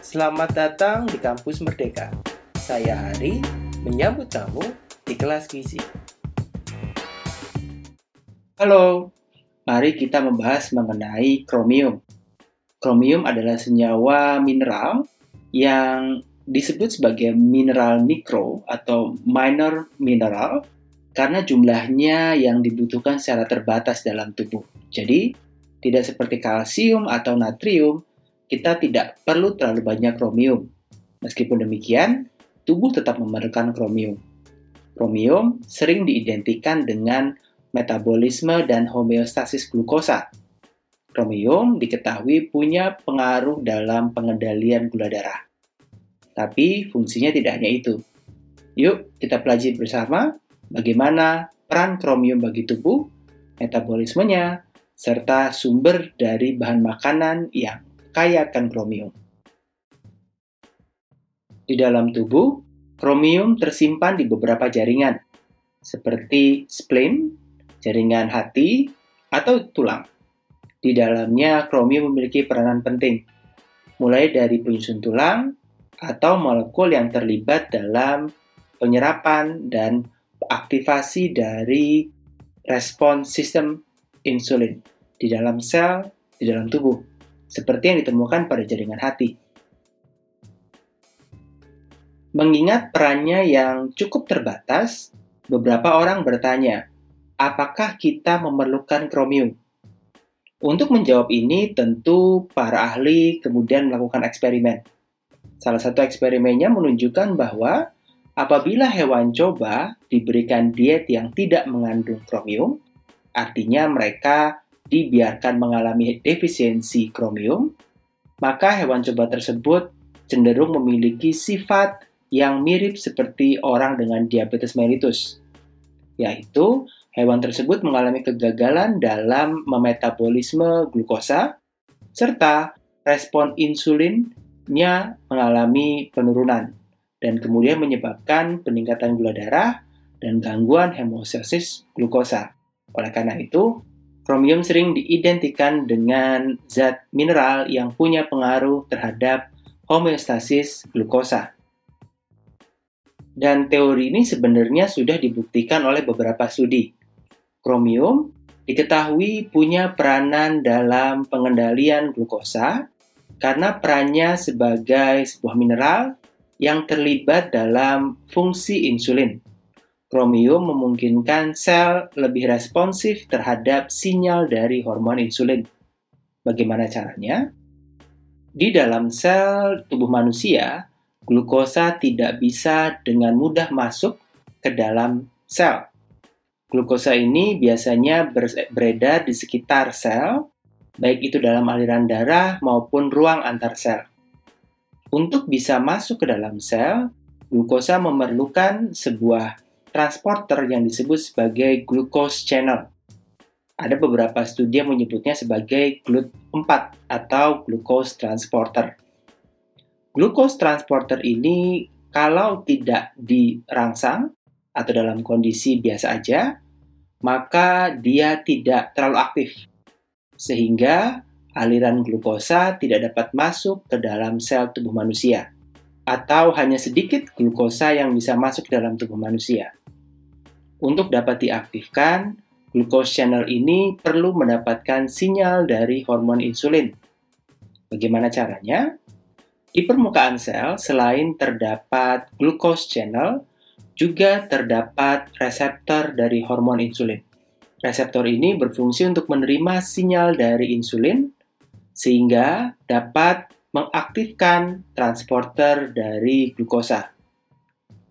Selamat datang di Kampus Merdeka. Saya Hari, menyambut kamu di kelas gizi. Halo, mari kita membahas mengenai kromium. Kromium adalah senyawa mineral yang disebut sebagai mineral mikro atau minor mineral karena jumlahnya yang dibutuhkan secara terbatas dalam tubuh. Jadi, tidak seperti kalsium atau natrium, kita tidak perlu terlalu banyak kromium. Meskipun demikian, tubuh tetap memerlukan kromium. Kromium sering diidentikan dengan metabolisme dan homeostasis glukosa. Kromium diketahui punya pengaruh dalam pengendalian gula darah. Tapi fungsinya tidak hanya itu. Yuk, kita pelajari bersama bagaimana peran kromium bagi tubuh, metabolismenya, serta sumber dari bahan makanan yang kaya akan kromium. Di dalam tubuh, kromium tersimpan di beberapa jaringan, seperti spleen, jaringan hati, atau tulang. Di dalamnya, kromium memiliki peranan penting, mulai dari penyusun tulang atau molekul yang terlibat dalam penyerapan dan aktivasi dari respons sistem insulin di dalam sel di dalam tubuh, seperti yang ditemukan pada jaringan hati. Mengingat perannya yang cukup terbatas, beberapa orang bertanya, apakah kita memerlukan kromium? Untuk menjawab ini, tentu para ahli kemudian melakukan eksperimen. Salah satu eksperimennya menunjukkan bahwa apabila hewan coba diberikan diet yang tidak mengandung kromium, artinya mereka dibiarkan mengalami defisiensi kromium, maka hewan coba tersebut cenderung memiliki sifat yang mirip seperti orang dengan diabetes mellitus, yaitu hewan tersebut mengalami kegagalan dalam memetabolisme glukosa, serta respon insulinnya mengalami penurunan, dan kemudian menyebabkan peningkatan gula darah dan gangguan hemostasis glukosa. Oleh karena itu, kromium sering diidentikan dengan zat mineral yang punya pengaruh terhadap homeostasis glukosa. Dan teori ini sebenarnya sudah dibuktikan oleh beberapa studi. Kromium diketahui punya peranan dalam pengendalian glukosa karena perannya sebagai sebuah mineral yang terlibat dalam fungsi insulin kromium memungkinkan sel lebih responsif terhadap sinyal dari hormon insulin. Bagaimana caranya? Di dalam sel tubuh manusia, glukosa tidak bisa dengan mudah masuk ke dalam sel. Glukosa ini biasanya beredar di sekitar sel, baik itu dalam aliran darah maupun ruang antar sel. Untuk bisa masuk ke dalam sel, glukosa memerlukan sebuah transporter yang disebut sebagai glucose channel. Ada beberapa studi yang menyebutnya sebagai GLUT4 atau glucose transporter. Glucose transporter ini kalau tidak dirangsang atau dalam kondisi biasa aja, maka dia tidak terlalu aktif. Sehingga aliran glukosa tidak dapat masuk ke dalam sel tubuh manusia atau hanya sedikit glukosa yang bisa masuk ke dalam tubuh manusia. Untuk dapat diaktifkan, glucose channel ini perlu mendapatkan sinyal dari hormon insulin. Bagaimana caranya? Di permukaan sel, selain terdapat glucose channel, juga terdapat reseptor dari hormon insulin. Reseptor ini berfungsi untuk menerima sinyal dari insulin, sehingga dapat mengaktifkan transporter dari glukosa.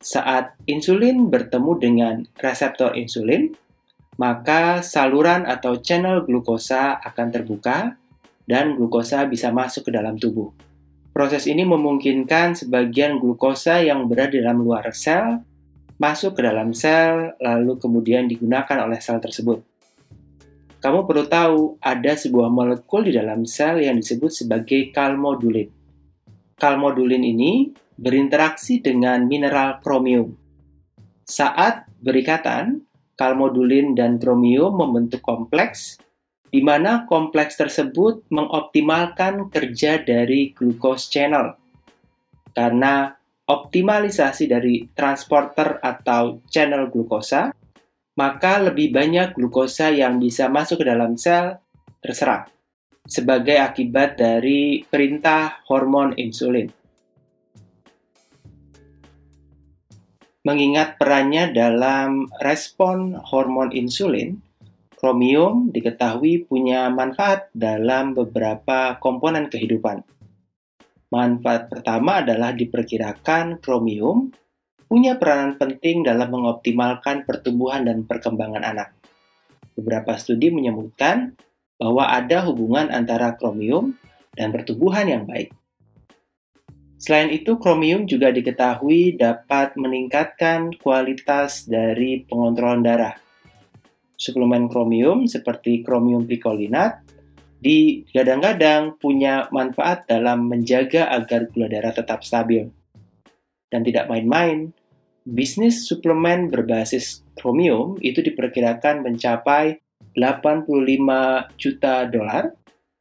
Saat insulin bertemu dengan reseptor insulin, maka saluran atau channel glukosa akan terbuka dan glukosa bisa masuk ke dalam tubuh. Proses ini memungkinkan sebagian glukosa yang berada di dalam luar sel masuk ke dalam sel lalu kemudian digunakan oleh sel tersebut. Kamu perlu tahu ada sebuah molekul di dalam sel yang disebut sebagai kalmodulin. Kalmodulin ini berinteraksi dengan mineral kromium. Saat berikatan, kalmodulin dan kromium membentuk kompleks di mana kompleks tersebut mengoptimalkan kerja dari glucose channel karena optimalisasi dari transporter atau channel glukosa, maka lebih banyak glukosa yang bisa masuk ke dalam sel terserap sebagai akibat dari perintah hormon insulin. Mengingat perannya dalam respon hormon insulin, kromium diketahui punya manfaat dalam beberapa komponen kehidupan. Manfaat pertama adalah diperkirakan kromium punya peranan penting dalam mengoptimalkan pertumbuhan dan perkembangan anak. Beberapa studi menyebutkan bahwa ada hubungan antara kromium dan pertumbuhan yang baik. Selain itu, kromium juga diketahui dapat meningkatkan kualitas dari pengontrolan darah. Suplemen kromium seperti kromium picolinat di kadang-kadang punya manfaat dalam menjaga agar gula darah tetap stabil. Dan tidak main-main, bisnis suplemen berbasis kromium itu diperkirakan mencapai 85 juta dolar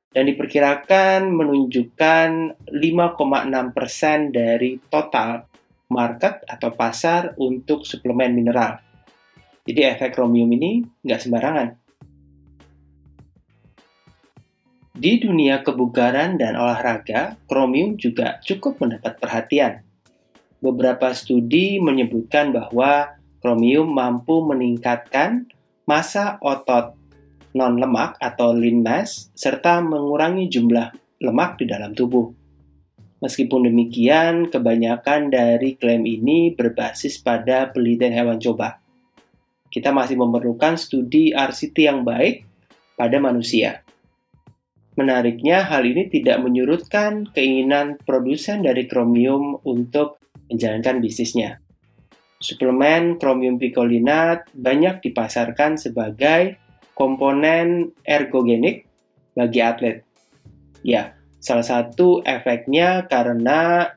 dan diperkirakan menunjukkan 5,6% persen dari total market atau pasar untuk suplemen mineral. Jadi efek kromium ini nggak sembarangan. Di dunia kebugaran dan olahraga, kromium juga cukup mendapat perhatian. Beberapa studi menyebutkan bahwa kromium mampu meningkatkan massa otot non-lemak atau lean mass, serta mengurangi jumlah lemak di dalam tubuh. Meskipun demikian, kebanyakan dari klaim ini berbasis pada penelitian hewan coba. Kita masih memerlukan studi RCT yang baik pada manusia. Menariknya, hal ini tidak menyurutkan keinginan produsen dari kromium untuk menjalankan bisnisnya. Suplemen kromium picolinat banyak dipasarkan sebagai komponen ergogenik bagi atlet. Ya, salah satu efeknya karena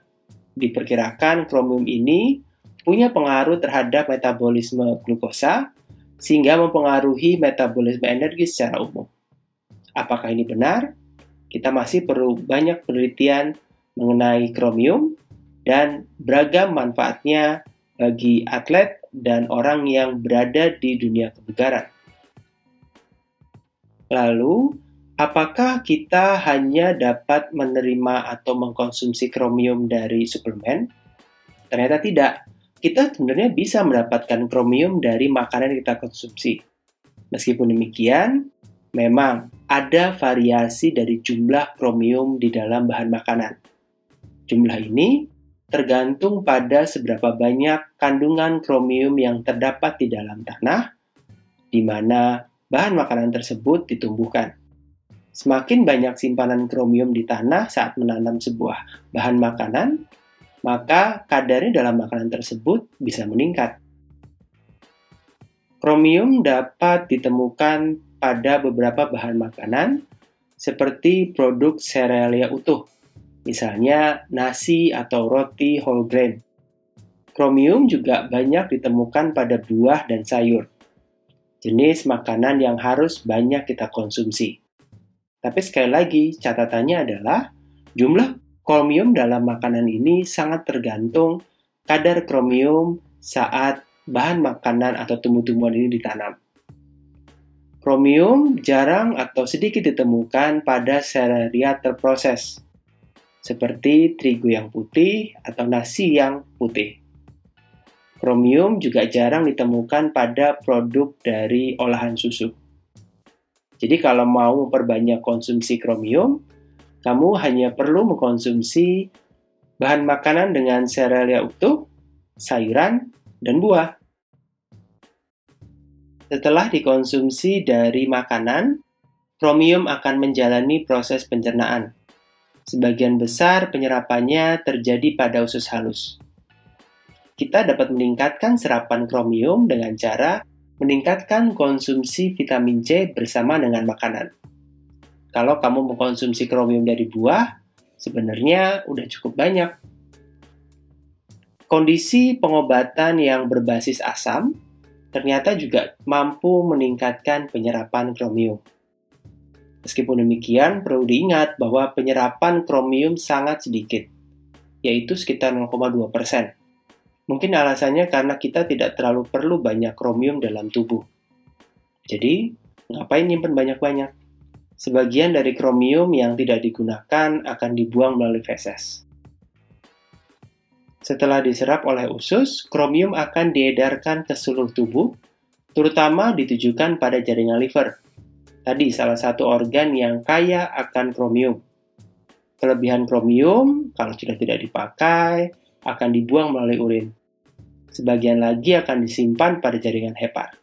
diperkirakan kromium ini punya pengaruh terhadap metabolisme glukosa sehingga mempengaruhi metabolisme energi secara umum. Apakah ini benar? Kita masih perlu banyak penelitian mengenai kromium dan beragam manfaatnya bagi atlet dan orang yang berada di dunia kebugaran. Lalu, apakah kita hanya dapat menerima atau mengkonsumsi kromium dari suplemen? Ternyata tidak. Kita sebenarnya bisa mendapatkan kromium dari makanan yang kita konsumsi. Meskipun demikian, memang ada variasi dari jumlah kromium di dalam bahan makanan. Jumlah ini tergantung pada seberapa banyak kandungan kromium yang terdapat di dalam tanah, di mana bahan makanan tersebut ditumbuhkan. Semakin banyak simpanan kromium di tanah saat menanam sebuah bahan makanan, maka kadarnya dalam makanan tersebut bisa meningkat. Kromium dapat ditemukan pada beberapa bahan makanan seperti produk serealia utuh, misalnya nasi atau roti whole grain. Kromium juga banyak ditemukan pada buah dan sayur, jenis makanan yang harus banyak kita konsumsi. Tapi sekali lagi, catatannya adalah jumlah kromium dalam makanan ini sangat tergantung kadar kromium saat bahan makanan atau tumbuh-tumbuhan ini ditanam. Kromium jarang atau sedikit ditemukan pada serealia terproses, seperti terigu yang putih atau nasi yang putih. Kromium juga jarang ditemukan pada produk dari olahan susu. Jadi kalau mau memperbanyak konsumsi kromium, kamu hanya perlu mengkonsumsi bahan makanan dengan serealia utuh, sayuran, dan buah. Setelah dikonsumsi dari makanan, kromium akan menjalani proses pencernaan. Sebagian besar penyerapannya terjadi pada usus halus. Kita dapat meningkatkan serapan kromium dengan cara meningkatkan konsumsi vitamin C bersama dengan makanan. Kalau kamu mengkonsumsi kromium dari buah, sebenarnya udah cukup banyak. Kondisi pengobatan yang berbasis asam ternyata juga mampu meningkatkan penyerapan kromium. Meskipun demikian, perlu diingat bahwa penyerapan kromium sangat sedikit. yaitu sekitar 0,2 persen. Mungkin alasannya karena kita tidak terlalu perlu banyak kromium dalam tubuh. Jadi, ngapain nyimpen banyak-banyak? Sebagian dari kromium yang tidak digunakan akan dibuang melalui feses. Setelah diserap oleh usus, kromium akan diedarkan ke seluruh tubuh, terutama ditujukan pada jaringan liver. Tadi salah satu organ yang kaya akan kromium. Kelebihan kromium, kalau sudah tidak dipakai, akan dibuang melalui urin. Sebagian lagi akan disimpan pada jaringan hepar.